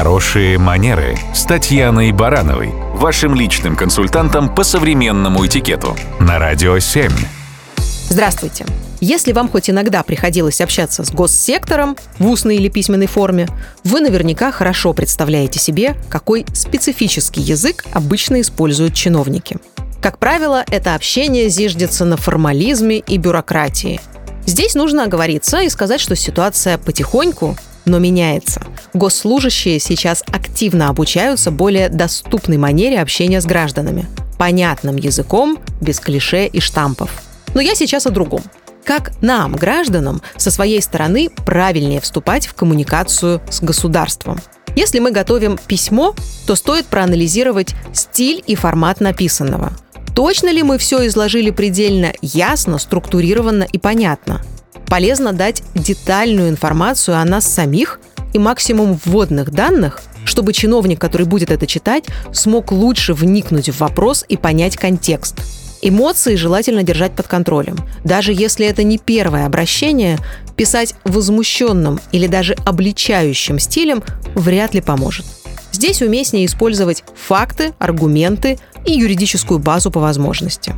Хорошие манеры с Татьяной Барановой, вашим личным консультантом по современному этикету на Радио 7. Здравствуйте. Если вам хоть иногда приходилось общаться с госсектором в устной или письменной форме, вы наверняка хорошо представляете себе, какой специфический язык обычно используют чиновники. Как правило, это общение зиждется на формализме и бюрократии. Здесь нужно оговориться и сказать, что ситуация потихоньку, но меняется. Госслужащие сейчас активно обучаются более доступной манере общения с гражданами. Понятным языком, без клише и штампов. Но я сейчас о другом как нам, гражданам, со своей стороны правильнее вступать в коммуникацию с государством. Если мы готовим письмо, то стоит проанализировать стиль и формат написанного. Точно ли мы все изложили предельно ясно, структурированно и понятно? Полезно дать детальную информацию о нас самих и максимум вводных данных, чтобы чиновник, который будет это читать, смог лучше вникнуть в вопрос и понять контекст – Эмоции желательно держать под контролем. Даже если это не первое обращение, писать возмущенным или даже обличающим стилем вряд ли поможет. Здесь уместнее использовать факты, аргументы и юридическую базу по возможности.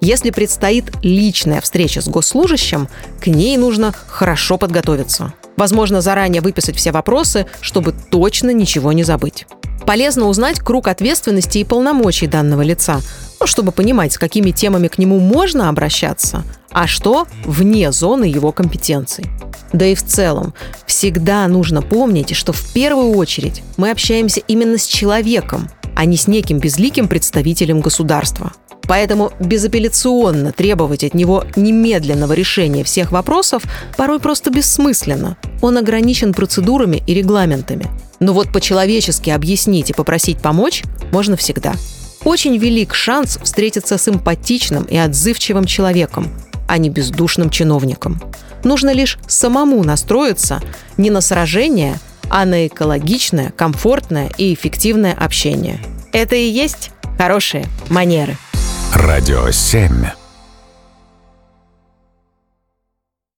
Если предстоит личная встреча с госслужащим, к ней нужно хорошо подготовиться. Возможно, заранее выписать все вопросы, чтобы точно ничего не забыть. Полезно узнать круг ответственности и полномочий данного лица, ну, чтобы понимать, с какими темами к нему можно обращаться, а что вне зоны его компетенций. Да и в целом, всегда нужно помнить, что в первую очередь мы общаемся именно с человеком, а не с неким безликим представителем государства. Поэтому безапелляционно требовать от него немедленного решения всех вопросов порой просто бессмысленно. Он ограничен процедурами и регламентами. Но вот по-человечески объяснить и попросить помочь можно всегда – очень велик шанс встретиться с эмпатичным и отзывчивым человеком, а не бездушным чиновником. Нужно лишь самому настроиться не на сражение, а на экологичное, комфортное и эффективное общение. Это и есть хорошие манеры. Радио 7.